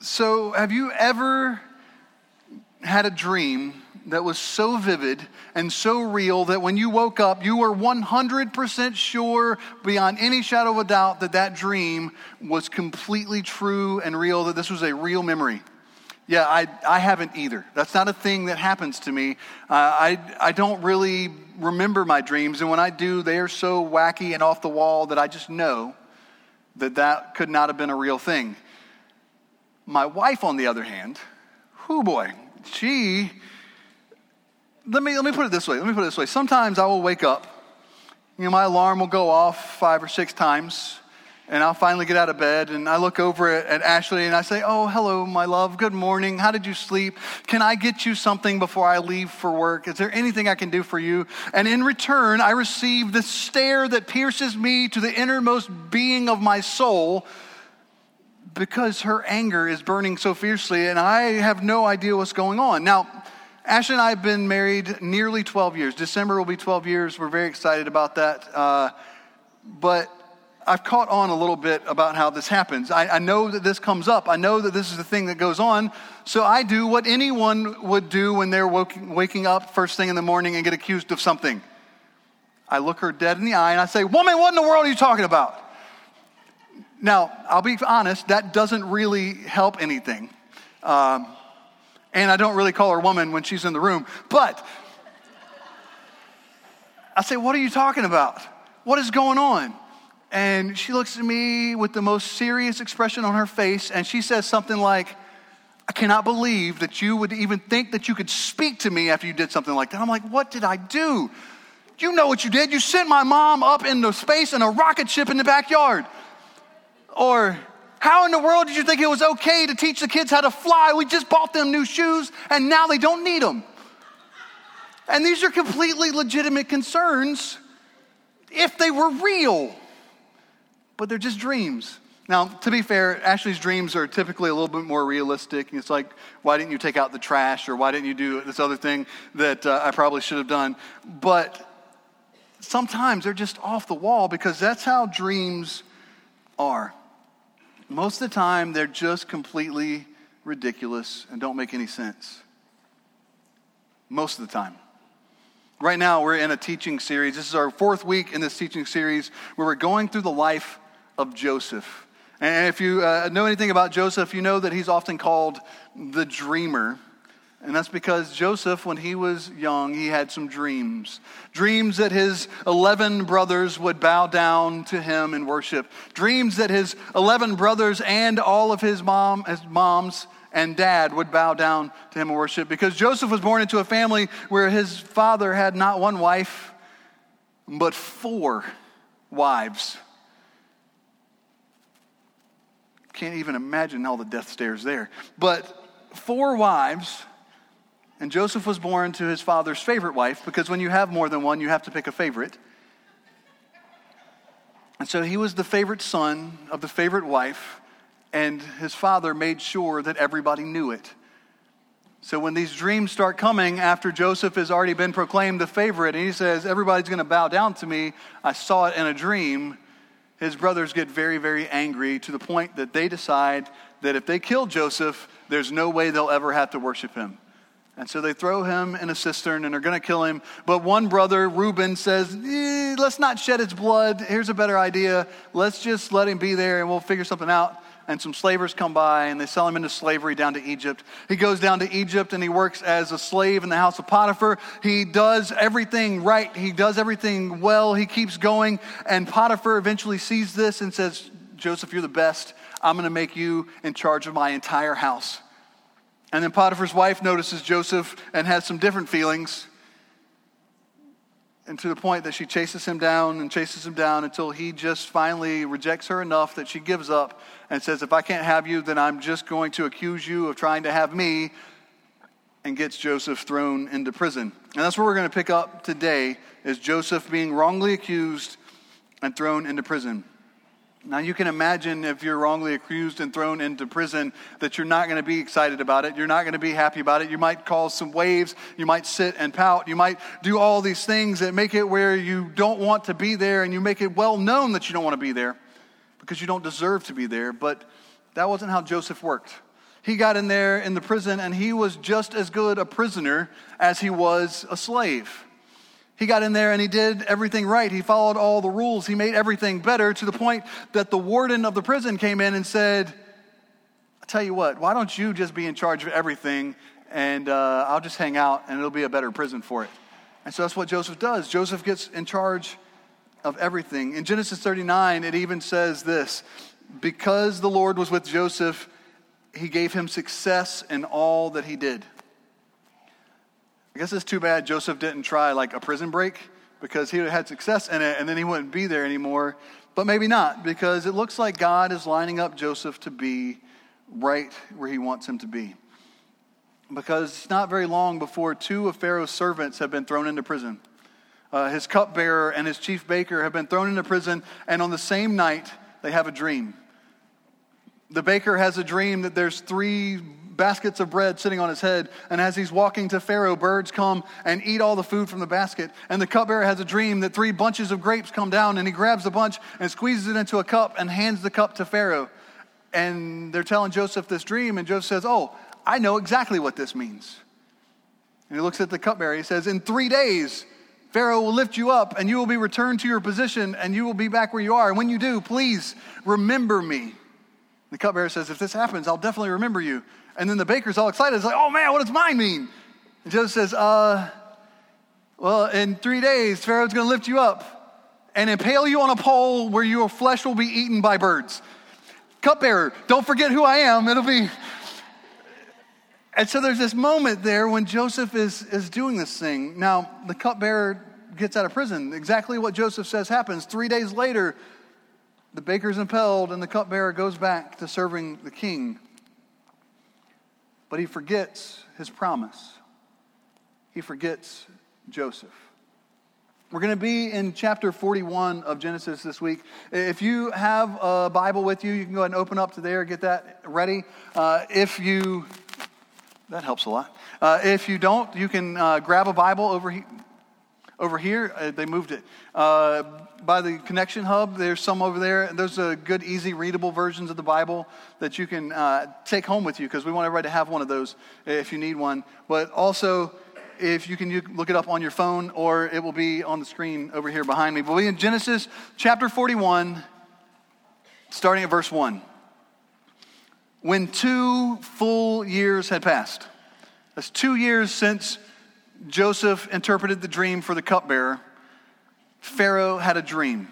So, have you ever had a dream that was so vivid and so real that when you woke up, you were 100% sure, beyond any shadow of a doubt, that that dream was completely true and real, that this was a real memory? Yeah, I, I haven't either. That's not a thing that happens to me. Uh, I, I don't really remember my dreams, and when I do, they are so wacky and off the wall that I just know that that could not have been a real thing. My wife, on the other hand, whoo boy, she, let me, let me put it this way. Let me put it this way. Sometimes I will wake up, you know, my alarm will go off five or six times, and I'll finally get out of bed and I look over at, at Ashley and I say, Oh, hello, my love. Good morning. How did you sleep? Can I get you something before I leave for work? Is there anything I can do for you? And in return, I receive the stare that pierces me to the innermost being of my soul because her anger is burning so fiercely, and I have no idea what's going on. Now, Ashley and I have been married nearly 12 years. December will be 12 years. We're very excited about that. Uh, but I've caught on a little bit about how this happens. I, I, know that this comes up. I know that this is the thing that goes on. So I do what anyone would do when they're waking, waking up first thing in the morning and get accused of something. I look her dead in the eye and I say, Woman, what in the world are you talking about? Now, I'll be honest, that doesn't really help anything. Um, and I don't really call her woman when she's in the room. But I say, What are you talking about? What is going on? And she looks at me with the most serious expression on her face, and she says something like, I cannot believe that you would even think that you could speak to me after you did something like that. I'm like, What did I do? You know what you did. You sent my mom up into space in a rocket ship in the backyard. Or, how in the world did you think it was okay to teach the kids how to fly? We just bought them new shoes and now they don't need them. And these are completely legitimate concerns if they were real, but they're just dreams. Now, to be fair, Ashley's dreams are typically a little bit more realistic. It's like, why didn't you take out the trash or why didn't you do this other thing that uh, I probably should have done? But sometimes they're just off the wall because that's how dreams are. Most of the time, they're just completely ridiculous and don't make any sense. Most of the time. Right now, we're in a teaching series. This is our fourth week in this teaching series where we're going through the life of Joseph. And if you uh, know anything about Joseph, you know that he's often called the dreamer. And that's because Joseph, when he was young, he had some dreams. Dreams that his 11 brothers would bow down to him in worship. Dreams that his 11 brothers and all of his, mom, his moms and dad would bow down to him in worship. Because Joseph was born into a family where his father had not one wife, but four wives. Can't even imagine all the death stares there. But four wives and Joseph was born to his father's favorite wife because when you have more than one, you have to pick a favorite. And so he was the favorite son of the favorite wife, and his father made sure that everybody knew it. So when these dreams start coming after Joseph has already been proclaimed the favorite, and he says, Everybody's going to bow down to me, I saw it in a dream, his brothers get very, very angry to the point that they decide that if they kill Joseph, there's no way they'll ever have to worship him. And so they throw him in a cistern and are going to kill him. But one brother, Reuben, says, eh, Let's not shed his blood. Here's a better idea. Let's just let him be there and we'll figure something out. And some slavers come by and they sell him into slavery down to Egypt. He goes down to Egypt and he works as a slave in the house of Potiphar. He does everything right, he does everything well. He keeps going. And Potiphar eventually sees this and says, Joseph, you're the best. I'm going to make you in charge of my entire house. And then Potiphar's wife notices Joseph and has some different feelings. And to the point that she chases him down and chases him down until he just finally rejects her enough that she gives up and says, If I can't have you, then I'm just going to accuse you of trying to have me, and gets Joseph thrown into prison. And that's where we're going to pick up today is Joseph being wrongly accused and thrown into prison. Now, you can imagine if you're wrongly accused and thrown into prison that you're not going to be excited about it. You're not going to be happy about it. You might cause some waves. You might sit and pout. You might do all these things that make it where you don't want to be there and you make it well known that you don't want to be there because you don't deserve to be there. But that wasn't how Joseph worked. He got in there in the prison and he was just as good a prisoner as he was a slave. He got in there and he did everything right. He followed all the rules. He made everything better to the point that the warden of the prison came in and said, I'll tell you what, why don't you just be in charge of everything and uh, I'll just hang out and it'll be a better prison for it. And so that's what Joseph does. Joseph gets in charge of everything. In Genesis 39, it even says this because the Lord was with Joseph, he gave him success in all that he did. I guess it's too bad Joseph didn't try like a prison break because he would have had success in it and then he wouldn't be there anymore. But maybe not because it looks like God is lining up Joseph to be right where he wants him to be. Because it's not very long before two of Pharaoh's servants have been thrown into prison. Uh, his cupbearer and his chief baker have been thrown into prison, and on the same night, they have a dream. The baker has a dream that there's three baskets of bread sitting on his head. And as he's walking to Pharaoh, birds come and eat all the food from the basket. And the cupbearer has a dream that three bunches of grapes come down, and he grabs a bunch and squeezes it into a cup and hands the cup to Pharaoh. And they're telling Joseph this dream, and Joseph says, Oh, I know exactly what this means. And he looks at the cupbearer. He says, In three days, Pharaoh will lift you up, and you will be returned to your position, and you will be back where you are. And when you do, please remember me. The cupbearer says, If this happens, I'll definitely remember you. And then the baker's all excited. It's like, oh man, what does mine mean? And Joseph says, uh, well, in three days, Pharaoh's going to lift you up and impale you on a pole where your flesh will be eaten by birds. Cupbearer, don't forget who I am. It'll be. And so there's this moment there when Joseph is, is doing this thing. Now, the cupbearer gets out of prison. Exactly what Joseph says happens. Three days later, the baker's impelled and the cupbearer goes back to serving the king but he forgets his promise. He forgets Joseph. We're going to be in chapter 41 of Genesis this week. If you have a Bible with you, you can go ahead and open up to there, get that ready. Uh, if you, that helps a lot. Uh, if you don't, you can uh, grab a Bible over here. Over here, uh, they moved it. Uh, by the connection hub, there's some over there. There's a good, easy, readable versions of the Bible that you can uh, take home with you because we want everybody to have one of those if you need one. But also, if you can look it up on your phone or it will be on the screen over here behind me. We'll be in Genesis chapter 41, starting at verse 1. When two full years had passed, that's two years since Joseph interpreted the dream for the cupbearer, Pharaoh had a dream.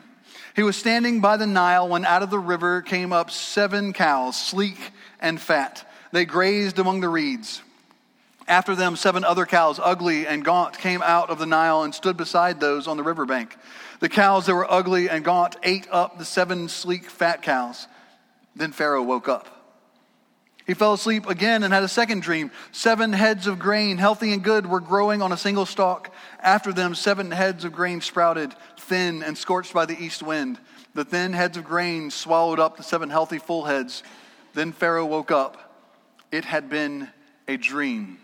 He was standing by the Nile when out of the river came up seven cows, sleek and fat. They grazed among the reeds. After them, seven other cows, ugly and gaunt, came out of the Nile and stood beside those on the riverbank. The cows that were ugly and gaunt ate up the seven sleek, fat cows. Then Pharaoh woke up. He fell asleep again and had a second dream. Seven heads of grain, healthy and good, were growing on a single stalk. After them, seven heads of grain sprouted, thin and scorched by the east wind. The thin heads of grain swallowed up the seven healthy full heads. Then Pharaoh woke up. It had been a dream.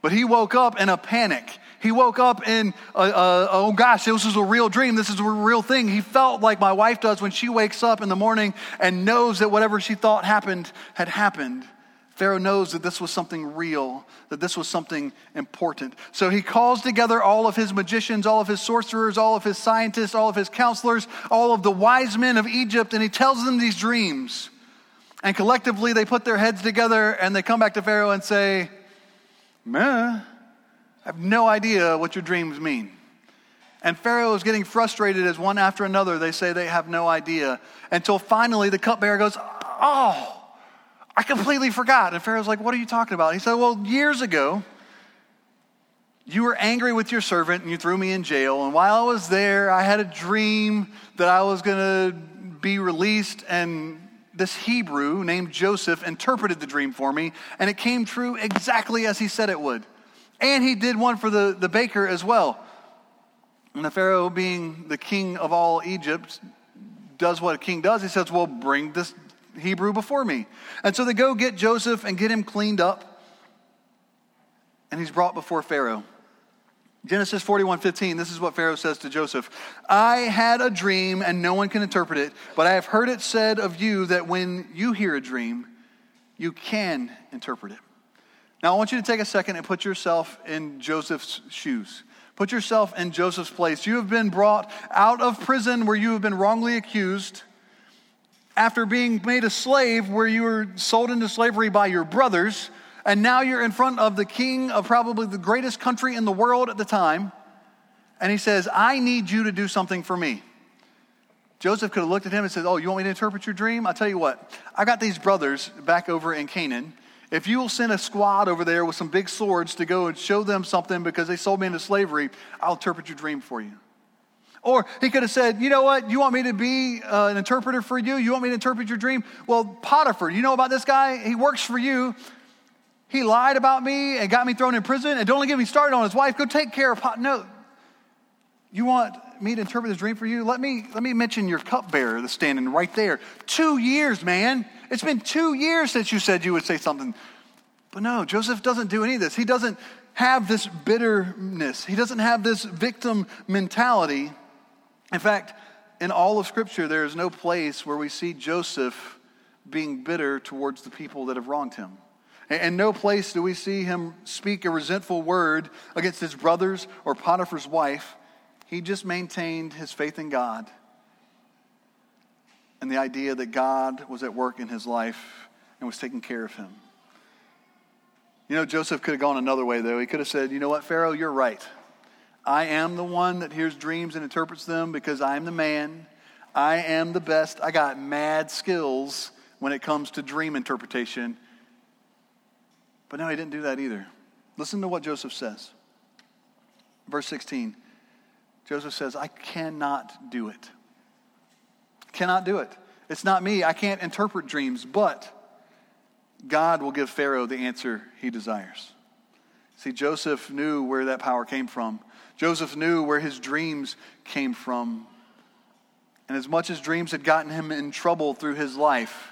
But he woke up in a panic. He woke up and, uh, uh, oh gosh, this is a real dream. This is a real thing. He felt like my wife does when she wakes up in the morning and knows that whatever she thought happened had happened. Pharaoh knows that this was something real, that this was something important. So he calls together all of his magicians, all of his sorcerers, all of his scientists, all of his counselors, all of the wise men of Egypt, and he tells them these dreams. And collectively, they put their heads together and they come back to Pharaoh and say, Meh. I have no idea what your dreams mean. And Pharaoh is getting frustrated as one after another they say they have no idea. Until finally the cupbearer goes, Oh, I completely forgot. And Pharaoh's like, What are you talking about? He said, Well, years ago, you were angry with your servant and you threw me in jail. And while I was there, I had a dream that I was going to be released. And this Hebrew named Joseph interpreted the dream for me. And it came true exactly as he said it would. And he did one for the, the baker as well. And the Pharaoh, being the king of all Egypt, does what a king does. He says, Well, bring this Hebrew before me. And so they go get Joseph and get him cleaned up. And he's brought before Pharaoh. Genesis 41 15, this is what Pharaoh says to Joseph I had a dream, and no one can interpret it, but I have heard it said of you that when you hear a dream, You can interpret it. Now, I want you to take a second and put yourself in Joseph's shoes. Put yourself in Joseph's place. You have been brought out of prison where you have been wrongly accused after being made a slave where you were sold into slavery by your brothers, and now you're in front of the king of probably the greatest country in the world at the time, and he says, I need you to do something for me. Joseph could have looked at him and said, Oh, you want me to interpret your dream? I'll tell you what, I got these brothers back over in Canaan. If you will send a squad over there with some big swords to go and show them something because they sold me into slavery, I'll interpret your dream for you. Or he could have said, You know what? You want me to be uh, an interpreter for you? You want me to interpret your dream? Well, Potiphar, you know about this guy? He works for you. He lied about me and got me thrown in prison and don't get me started on his wife. Go take care of Pot. No. You want me to interpret this dream for you? Let me, let me mention your cupbearer that's standing right there. Two years, man. It's been two years since you said you would say something. But no, Joseph doesn't do any of this. He doesn't have this bitterness, he doesn't have this victim mentality. In fact, in all of Scripture, there is no place where we see Joseph being bitter towards the people that have wronged him. And no place do we see him speak a resentful word against his brothers or Potiphar's wife. He just maintained his faith in God and the idea that God was at work in his life and was taking care of him. You know, Joseph could have gone another way, though. He could have said, You know what, Pharaoh, you're right. I am the one that hears dreams and interprets them because I'm the man. I am the best. I got mad skills when it comes to dream interpretation. But no, he didn't do that either. Listen to what Joseph says. Verse 16 Joseph says, I cannot do it. Cannot do it. It's not me. I can't interpret dreams, but God will give Pharaoh the answer he desires. See, Joseph knew where that power came from. Joseph knew where his dreams came from. And as much as dreams had gotten him in trouble through his life,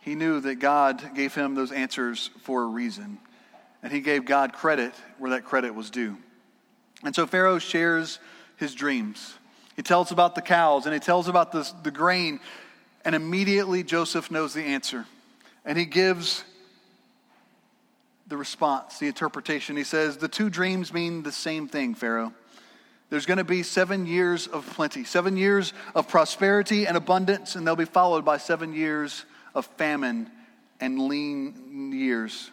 he knew that God gave him those answers for a reason. And he gave God credit where that credit was due. And so Pharaoh shares his dreams. He tells about the cows and he tells about the, the grain. And immediately Joseph knows the answer. And he gives the response, the interpretation. He says, The two dreams mean the same thing, Pharaoh. There's going to be seven years of plenty, seven years of prosperity and abundance, and they'll be followed by seven years of famine and lean years.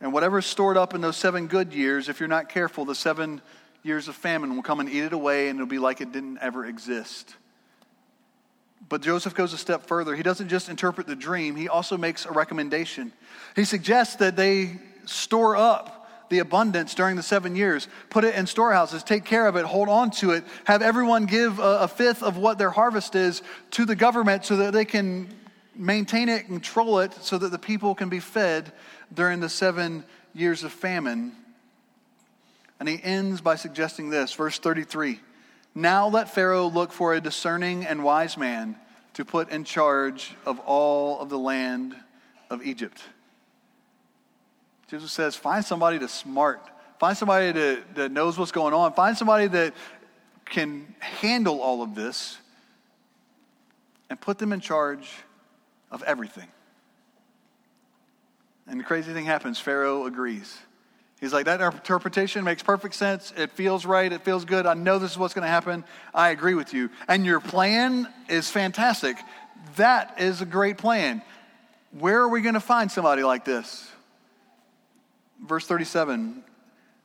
And whatever's stored up in those seven good years, if you're not careful, the seven years of famine will come and eat it away, and it'll be like it didn't ever exist. But Joseph goes a step further. He doesn't just interpret the dream, he also makes a recommendation. He suggests that they store up the abundance during the seven years, put it in storehouses, take care of it, hold on to it, have everyone give a, a fifth of what their harvest is to the government so that they can maintain it, control it, so that the people can be fed during the seven years of famine. And he ends by suggesting this, verse 33 now let Pharaoh look for a discerning and wise man to put in charge of all of the land of Egypt. Jesus says, find somebody that's smart. Find somebody that, that knows what's going on. Find somebody that can handle all of this and put them in charge of everything. And the crazy thing happens Pharaoh agrees. He's like, that interpretation makes perfect sense. It feels right. It feels good. I know this is what's going to happen. I agree with you. And your plan is fantastic. That is a great plan. Where are we going to find somebody like this? Verse 37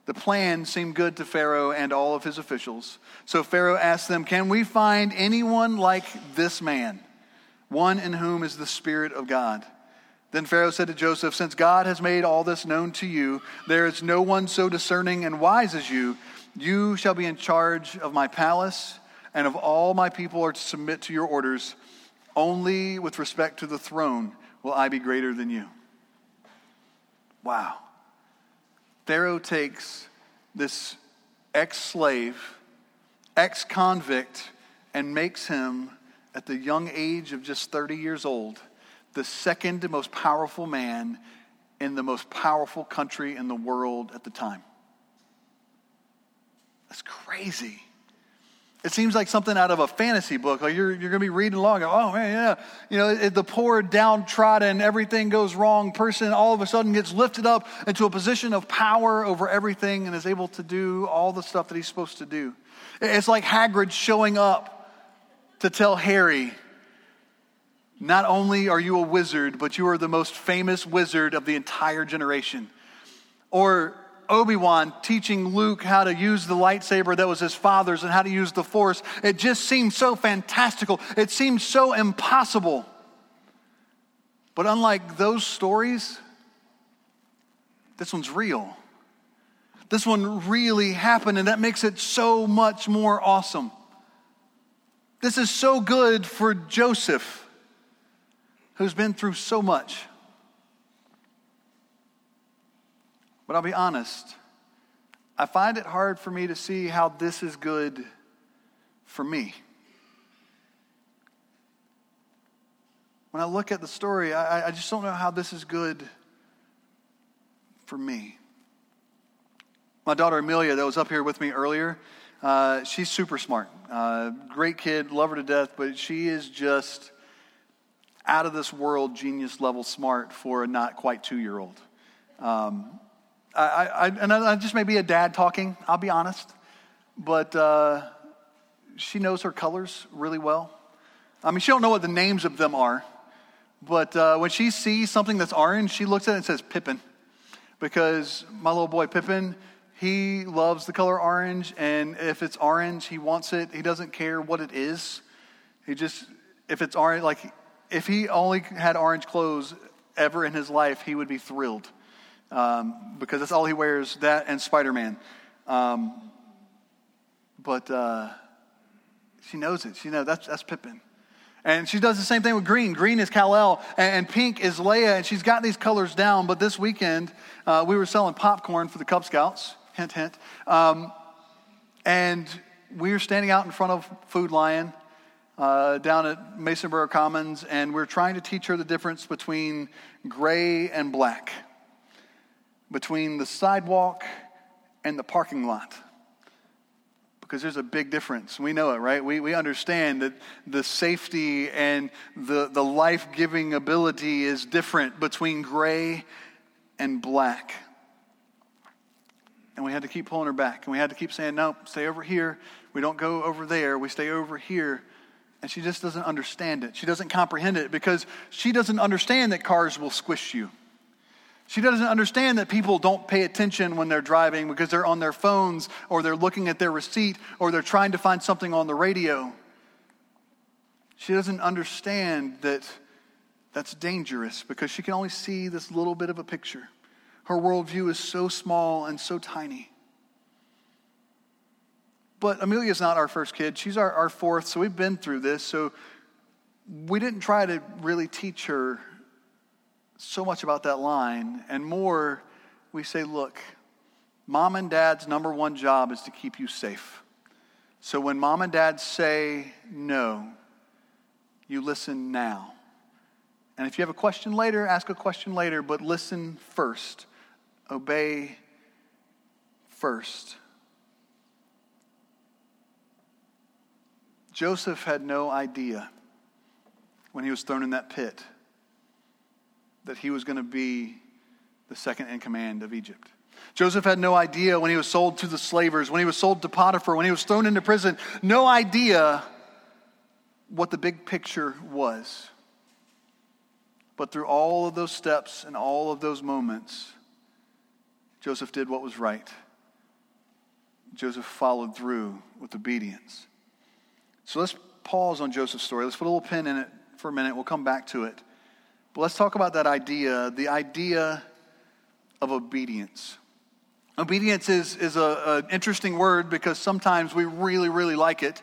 The plan seemed good to Pharaoh and all of his officials. So Pharaoh asked them, Can we find anyone like this man, one in whom is the Spirit of God? Then Pharaoh said to Joseph, Since God has made all this known to you, there is no one so discerning and wise as you. You shall be in charge of my palace, and of all my people are to submit to your orders. Only with respect to the throne will I be greater than you. Wow. Pharaoh takes this ex slave, ex convict, and makes him, at the young age of just 30 years old, the second most powerful man in the most powerful country in the world at the time. That's crazy. It seems like something out of a fantasy book. Like you're, you're going to be reading along. Oh, man, yeah. You know, it, the poor, downtrodden, everything goes wrong person all of a sudden gets lifted up into a position of power over everything and is able to do all the stuff that he's supposed to do. It's like Hagrid showing up to tell Harry, not only are you a wizard, but you are the most famous wizard of the entire generation. Or Obi Wan teaching Luke how to use the lightsaber that was his father's and how to use the Force. It just seemed so fantastical. It seemed so impossible. But unlike those stories, this one's real. This one really happened, and that makes it so much more awesome. This is so good for Joseph, who's been through so much. But I'll be honest, I find it hard for me to see how this is good for me. When I look at the story, I, I just don't know how this is good for me. My daughter Amelia, that was up here with me earlier, uh, she's super smart. Uh, great kid, love her to death, but she is just out of this world genius level smart for a not quite two year old. Um, I, I, and I just may be a dad talking, I'll be honest, but uh, she knows her colors really well. I mean, she don't know what the names of them are, but uh, when she sees something that's orange, she looks at it and says Pippin, because my little boy Pippin, he loves the color orange, and if it's orange, he wants it. He doesn't care what it is. He just, if it's orange, like if he only had orange clothes ever in his life, he would be thrilled um, because that's all he wears, that and Spider Man. Um, but uh, she knows it. She knows that's, that's Pippin. And she does the same thing with green. Green is Kal-El, and pink is Leia, and she's got these colors down. But this weekend, uh, we were selling popcorn for the Cub Scouts. Hint, hint. Um, and we were standing out in front of Food Lion uh, down at Masonboro Commons, and we we're trying to teach her the difference between gray and black between the sidewalk and the parking lot. Because there's a big difference. We know it, right? We, we understand that the safety and the, the life giving ability is different between gray and black. And we had to keep pulling her back. And we had to keep saying, no, stay over here. We don't go over there. We stay over here. And she just doesn't understand it. She doesn't comprehend it because she doesn't understand that cars will squish you. She doesn't understand that people don't pay attention when they're driving because they're on their phones or they're looking at their receipt or they're trying to find something on the radio. She doesn't understand that that's dangerous because she can only see this little bit of a picture. Her worldview is so small and so tiny. But Amelia's not our first kid. She's our, our fourth, so we've been through this. So we didn't try to really teach her so much about that line, and more, we say, look, mom and dad's number one job is to keep you safe. So when mom and dad say no, you listen now. And if you have a question later, ask a question later, but listen first. Obey first. Joseph had no idea when he was thrown in that pit that he was going to be the second in command of Egypt. Joseph had no idea when he was sold to the slavers, when he was sold to Potiphar, when he was thrown into prison, no idea what the big picture was. But through all of those steps and all of those moments, Joseph did what was right. Joseph followed through with obedience. So let's pause on Joseph's story. Let's put a little pin in it for a minute. We'll come back to it. But let's talk about that idea the idea of obedience. Obedience is, is an interesting word because sometimes we really, really like it,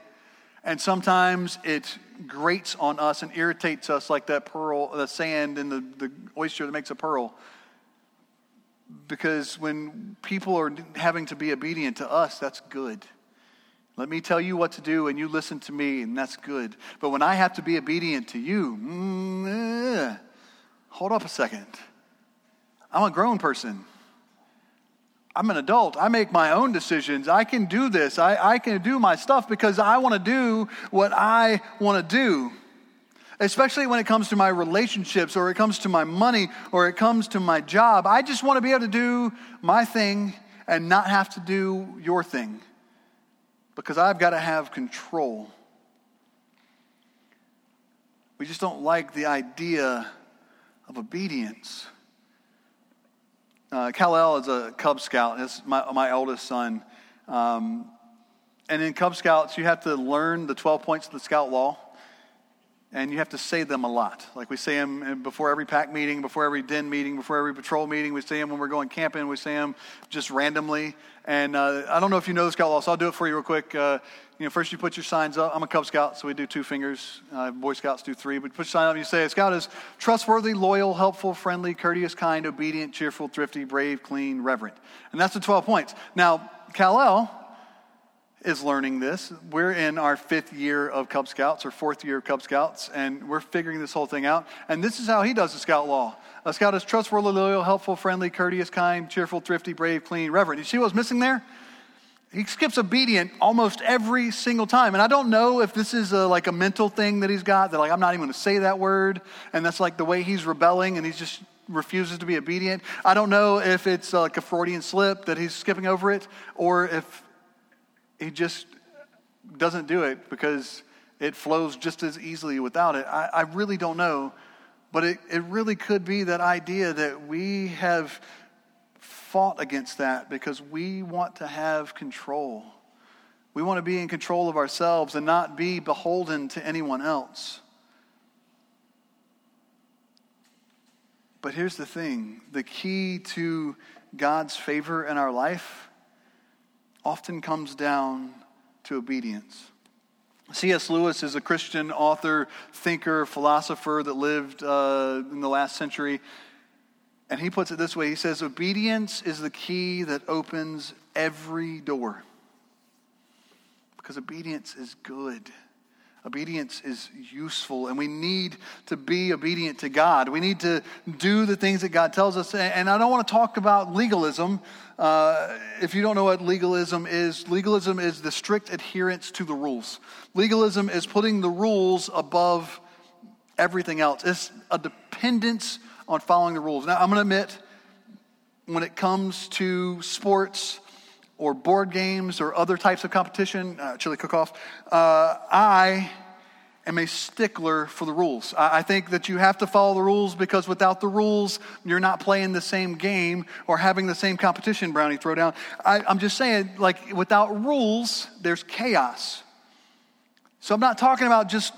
and sometimes it grates on us and irritates us like that pearl, the sand in the, the oyster that makes a pearl. Because when people are having to be obedient to us, that's good. Let me tell you what to do, and you listen to me, and that's good. But when I have to be obedient to you, mm, hold up a second. I'm a grown person. I'm an adult. I make my own decisions. I can do this. I, I can do my stuff because I want to do what I want to do. Especially when it comes to my relationships or it comes to my money or it comes to my job. I just want to be able to do my thing and not have to do your thing because I've got to have control. We just don't like the idea of obedience. Uh, Kal-El is a Cub Scout. It's my, my oldest son. Um, and in Cub Scouts, you have to learn the 12 points of the Scout Law and you have to say them a lot. Like we say them before every pack meeting, before every den meeting, before every patrol meeting. We say them when we're going camping. We say them just randomly. And uh, I don't know if you know the Scout Law, so I'll do it for you real quick. Uh, you know, first you put your signs up. I'm a Cub Scout, so we do two fingers. Uh, Boy Scouts do three. But put your sign up. And you say, a Scout is trustworthy, loyal, helpful, friendly, courteous, kind, obedient, cheerful, thrifty, brave, clean, reverent. And that's the 12 points. Now, Kal-El is learning this. We're in our fifth year of Cub Scouts or fourth year of Cub Scouts, and we're figuring this whole thing out. And this is how he does the Scout Law. A Scout is trustworthy, loyal, helpful, friendly, courteous, kind, cheerful, thrifty, brave, clean, reverent. You see what's missing there? He skips obedient almost every single time. And I don't know if this is a, like a mental thing that he's got, that like, I'm not even going to say that word. And that's like the way he's rebelling and he's just refuses to be obedient. I don't know if it's like a Freudian slip that he's skipping over it or if he just doesn't do it because it flows just as easily without it. I, I really don't know. But it, it really could be that idea that we have fought against that because we want to have control. We want to be in control of ourselves and not be beholden to anyone else. But here's the thing the key to God's favor in our life often comes down to obedience. C.S. Lewis is a Christian author, thinker, philosopher that lived uh, in the last century. And he puts it this way he says, Obedience is the key that opens every door. Because obedience is good. Obedience is useful, and we need to be obedient to God. We need to do the things that God tells us. And I don't want to talk about legalism. Uh, if you don't know what legalism is, legalism is the strict adherence to the rules. Legalism is putting the rules above everything else, it's a dependence on following the rules. Now, I'm going to admit, when it comes to sports, or board games or other types of competition, uh, chili cook off, uh, I am a stickler for the rules. I, I think that you have to follow the rules because without the rules, you're not playing the same game or having the same competition, Brownie Throwdown. I, I'm just saying, like, without rules, there's chaos. So I'm not talking about just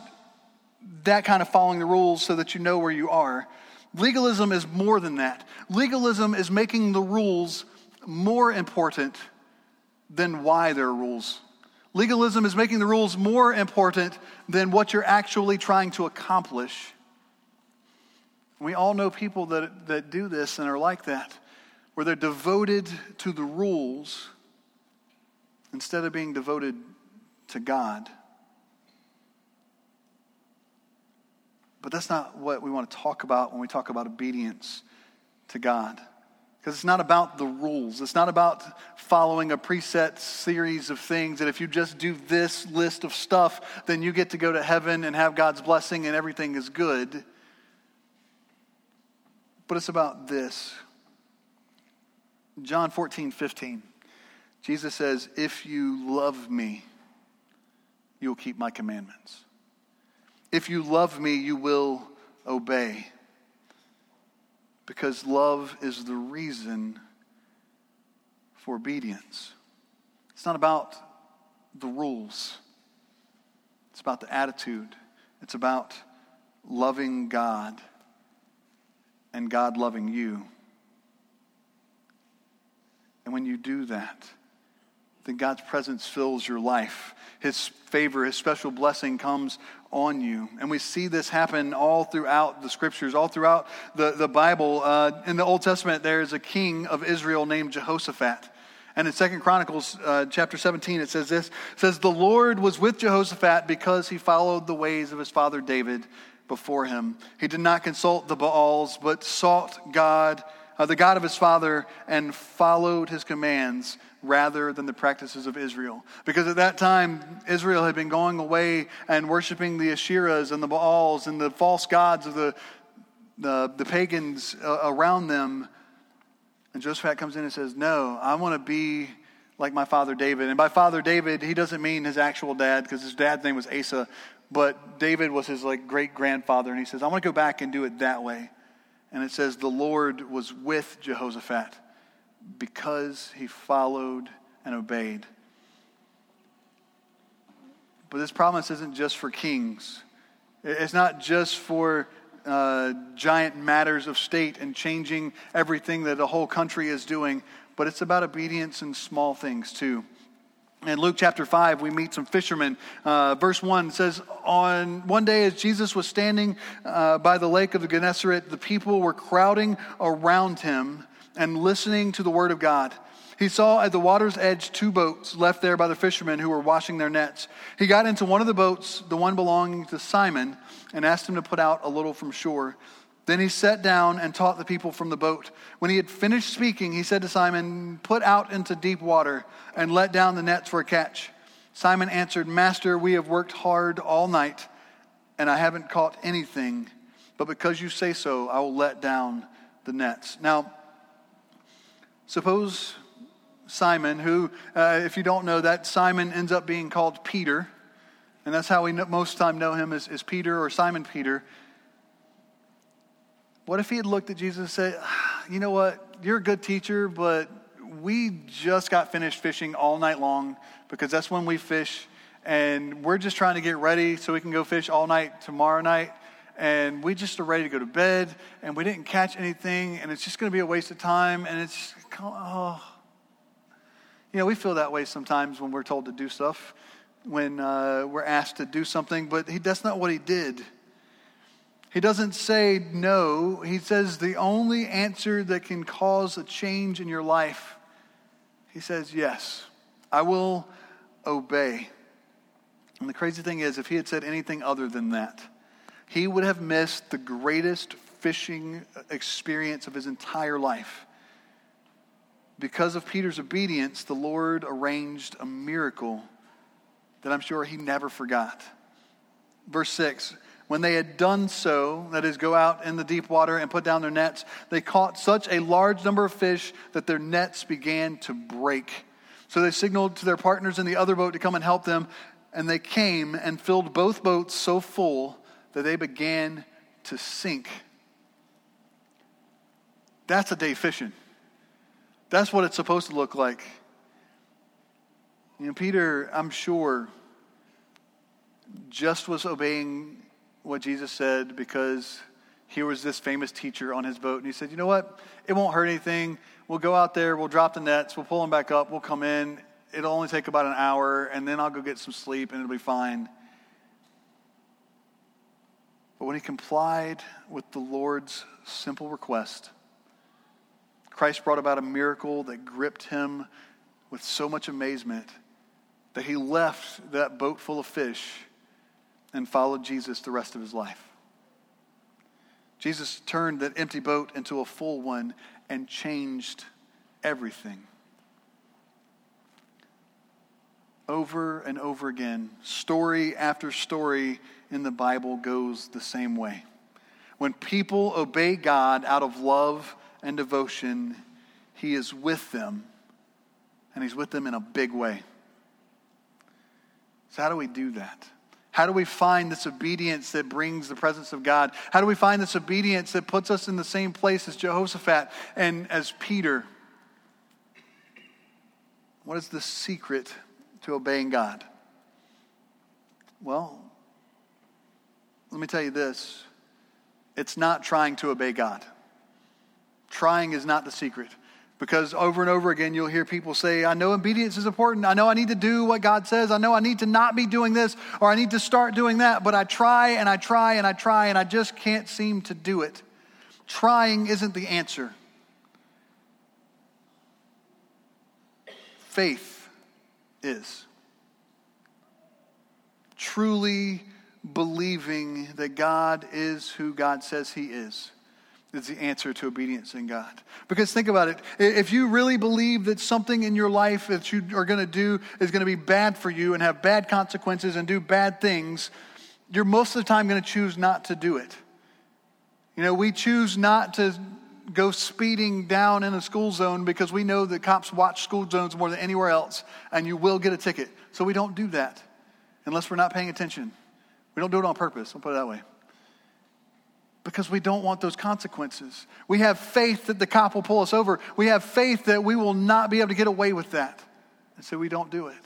that kind of following the rules so that you know where you are. Legalism is more than that. Legalism is making the rules more important than why there are rules. Legalism is making the rules more important than what you're actually trying to accomplish. We all know people that, that do this and are like that, where they're devoted to the rules instead of being devoted to God. But that's not what we want to talk about when we talk about obedience to God. Because it's not about the rules. It's not about following a preset series of things that if you just do this list of stuff, then you get to go to heaven and have God's blessing and everything is good. But it's about this. John 14, 15. Jesus says, If you love me, you'll keep my commandments. If you love me, you will obey because love is the reason for obedience. It's not about the rules, it's about the attitude. It's about loving God and God loving you. And when you do that, then God's presence fills your life. His favor, His special blessing comes on you. And we see this happen all throughout the scriptures, all throughout the, the Bible. Uh, in the Old Testament, there is a king of Israel named Jehoshaphat. And in Second Chronicles uh, chapter 17, it says this says, The Lord was with Jehoshaphat because he followed the ways of his father David before him. He did not consult the Baals, but sought God uh, the God of his father, and followed his commands rather than the practices of Israel. Because at that time, Israel had been going away and worshiping the Asherahs and the Baals and the false gods of the, the, the pagans uh, around them. And Jehoshaphat comes in and says, No, I want to be like my father David. And by father David, he doesn't mean his actual dad because his dad's name was Asa, but David was his like great grandfather. And he says, I want to go back and do it that way. And it says, The Lord was with Jehoshaphat because he followed and obeyed. But this promise isn't just for kings, it's not just for uh, giant matters of state and changing everything that a whole country is doing, but it's about obedience in small things too. In Luke chapter 5, we meet some fishermen. Uh, verse 1 says, On one day, as Jesus was standing uh, by the lake of the Gennesaret, the people were crowding around him and listening to the word of God. He saw at the water's edge two boats left there by the fishermen who were washing their nets. He got into one of the boats, the one belonging to Simon, and asked him to put out a little from shore. Then he sat down and taught the people from the boat. When he had finished speaking, he said to Simon, Put out into deep water and let down the nets for a catch. Simon answered, Master, we have worked hard all night, and I haven't caught anything, but because you say so, I will let down the nets. Now, Suppose Simon, who, uh, if you don't know that, Simon ends up being called Peter, and that's how we most time know him as, as Peter or Simon Peter. What if he had looked at Jesus and said, You know what? You're a good teacher, but we just got finished fishing all night long because that's when we fish, and we're just trying to get ready so we can go fish all night tomorrow night and we just are ready to go to bed and we didn't catch anything and it's just going to be a waste of time and it's oh you know we feel that way sometimes when we're told to do stuff when uh, we're asked to do something but he, that's not what he did he doesn't say no he says the only answer that can cause a change in your life he says yes i will obey and the crazy thing is if he had said anything other than that he would have missed the greatest fishing experience of his entire life. Because of Peter's obedience, the Lord arranged a miracle that I'm sure he never forgot. Verse 6 When they had done so, that is, go out in the deep water and put down their nets, they caught such a large number of fish that their nets began to break. So they signaled to their partners in the other boat to come and help them, and they came and filled both boats so full that they began to sink. That's a day fishing. That's what it's supposed to look like. You know, Peter, I'm sure, just was obeying what Jesus said because here was this famous teacher on his boat. And he said, You know what? It won't hurt anything. We'll go out there, we'll drop the nets, we'll pull them back up, we'll come in. It'll only take about an hour, and then I'll go get some sleep, and it'll be fine. But when he complied with the Lord's simple request, Christ brought about a miracle that gripped him with so much amazement that he left that boat full of fish and followed Jesus the rest of his life. Jesus turned that empty boat into a full one and changed everything. Over and over again, story after story in the Bible goes the same way. When people obey God out of love and devotion, He is with them, and He's with them in a big way. So, how do we do that? How do we find this obedience that brings the presence of God? How do we find this obedience that puts us in the same place as Jehoshaphat and as Peter? What is the secret to obeying God? Well, let me tell you this it's not trying to obey God. Trying is not the secret. Because over and over again, you'll hear people say, I know obedience is important. I know I need to do what God says. I know I need to not be doing this or I need to start doing that. But I try and I try and I try and I just can't seem to do it. Trying isn't the answer. Faith is. Truly believing that God is who God says He is is the answer to obedience in God. Because think about it. If you really believe that something in your life that you are going to do is going to be bad for you and have bad consequences and do bad things, you're most of the time going to choose not to do it. You know, we choose not to go speeding down in a school zone because we know that cops watch school zones more than anywhere else and you will get a ticket. So we don't do that unless we're not paying attention. We don't do it on purpose, I'll put it that way because we don't want those consequences. We have faith that the cop will pull us over. We have faith that we will not be able to get away with that. And so we don't do it.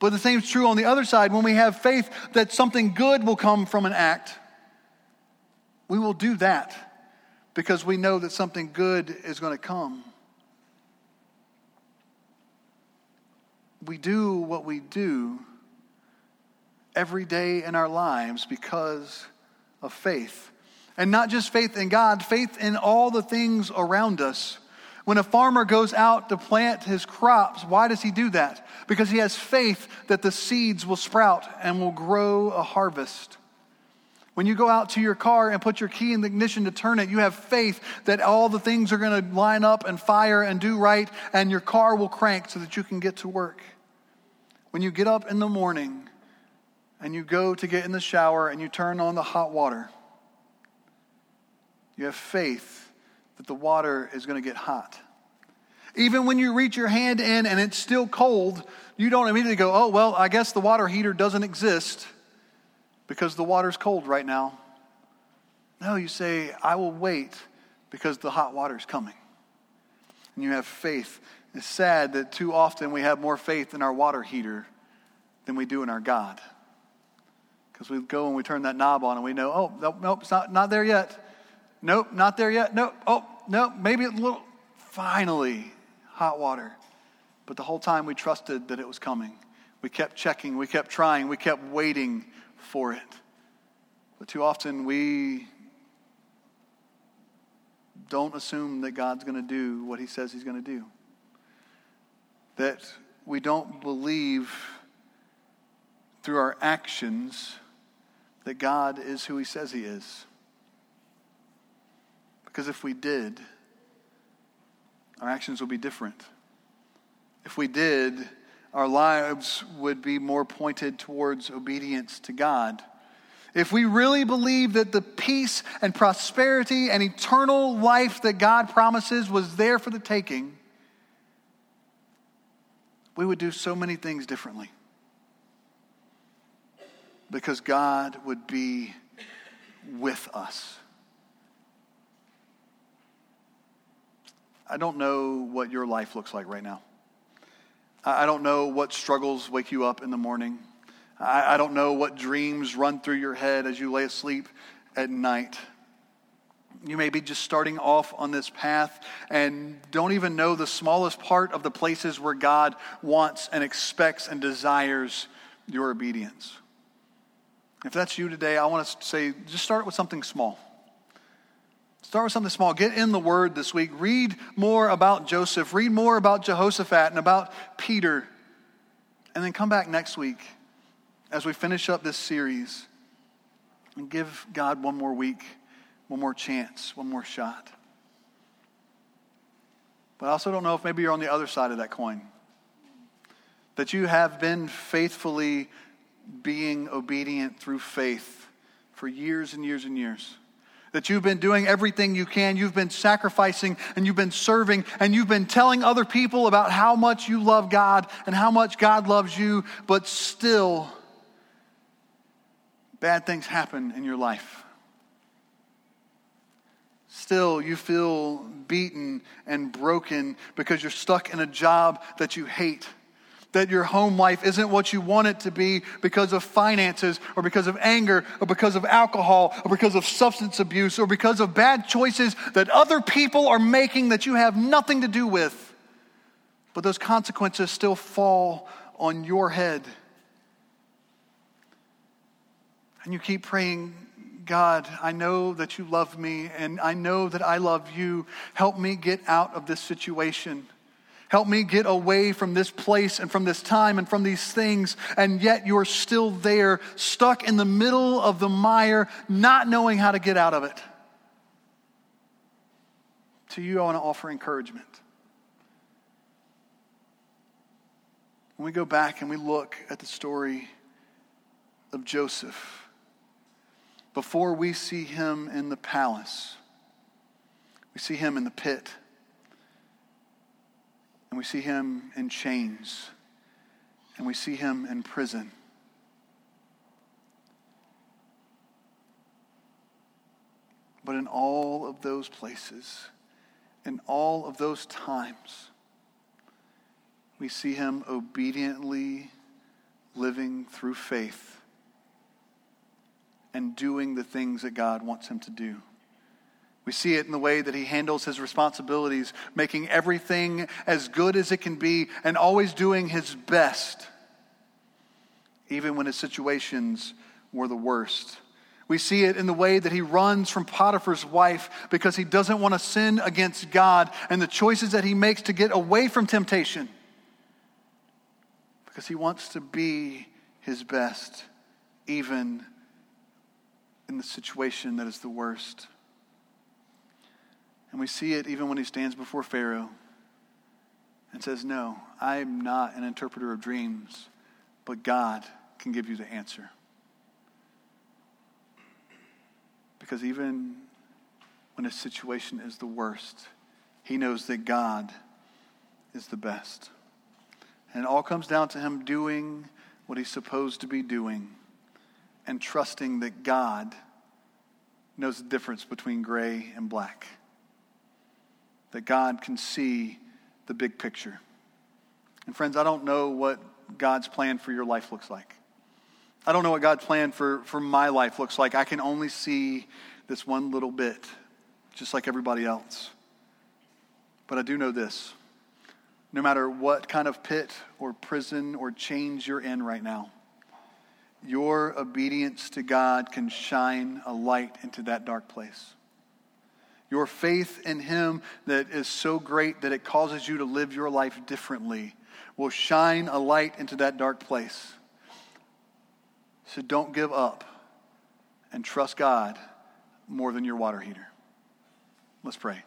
But the same is true on the other side. When we have faith that something good will come from an act, we will do that because we know that something good is going to come. We do what we do every day in our lives because of faith. And not just faith in God, faith in all the things around us. When a farmer goes out to plant his crops, why does he do that? Because he has faith that the seeds will sprout and will grow a harvest. When you go out to your car and put your key in the ignition to turn it, you have faith that all the things are going to line up and fire and do right, and your car will crank so that you can get to work. When you get up in the morning and you go to get in the shower and you turn on the hot water, you have faith that the water is going to get hot. Even when you reach your hand in and it's still cold, you don't immediately go, oh, well, I guess the water heater doesn't exist because the water's cold right now. No, you say, I will wait because the hot water's coming. And you have faith. It's sad that too often we have more faith in our water heater than we do in our God. Because we go and we turn that knob on and we know, oh, nope, it's not, not there yet. Nope, not there yet. Nope. Oh, no, maybe a little. Finally, hot water. But the whole time we trusted that it was coming. We kept checking, we kept trying, we kept waiting for it. But too often we don't assume that God's going to do what he says he's going to do. That we don't believe through our actions that God is who he says he is. Because if we did, our actions would be different. If we did, our lives would be more pointed towards obedience to God. If we really believe that the peace and prosperity and eternal life that God promises was there for the taking, we would do so many things differently. Because God would be with us. I don't know what your life looks like right now. I don't know what struggles wake you up in the morning. I don't know what dreams run through your head as you lay asleep at night. You may be just starting off on this path and don't even know the smallest part of the places where God wants and expects and desires your obedience. If that's you today, I want to say just start with something small. Start with something small. Get in the Word this week. Read more about Joseph. Read more about Jehoshaphat and about Peter. And then come back next week as we finish up this series and give God one more week, one more chance, one more shot. But I also don't know if maybe you're on the other side of that coin. That you have been faithfully being obedient through faith for years and years and years that you've been doing everything you can. You've been sacrificing and you've been serving and you've been telling other people about how much you love God and how much God loves you, but still, bad things happen in your life. Still, you feel beaten and broken because you're stuck in a job that you hate that your home life isn't what you want it to be because of finances or because of anger or because of alcohol or because of substance abuse or because of bad choices that other people are making that you have nothing to do with. But those consequences still fall on your head. And you keep praying, God, I know that you love me and I know that I love you. Help me get out of this situation. Help me get away from this place and from this time and from these things, and yet you're still there, stuck in the middle of the mire, not knowing how to get out of it. To you, I want to offer encouragement. When we go back and we look at the story of Joseph, before we see him in the palace, we see him in the pit, and we see him in chains, and we see him in prison. But in all of those places, in all of those times, we see him obediently living through faith and doing the things that God wants him to do. We see it in the way that he handles his responsibilities, making everything as good as it can be and always doing his best, even when his situations were the worst. We see it in the way that he runs from Potiphar's wife because he doesn't want to sin against God and the choices that he makes to get away from temptation because he wants to be his best, even in the situation that is the worst. And we see it even when he stands before Pharaoh and says, No, I'm not an interpreter of dreams, but God can give you the answer. Because even when a situation is the worst, he knows that God is the best. And it all comes down to him doing what he's supposed to be doing and trusting that God knows the difference between gray and black. That God can see the big picture. And friends, I don't know what God's plan for your life looks like. I don't know what God's plan for, for my life looks like. I can only see this one little bit, just like everybody else. But I do know this no matter what kind of pit or prison or chains you're in right now, your obedience to God can shine a light into that dark place. Your faith in Him that is so great that it causes you to live your life differently will shine a light into that dark place. So don't give up and trust God more than your water heater. Let's pray.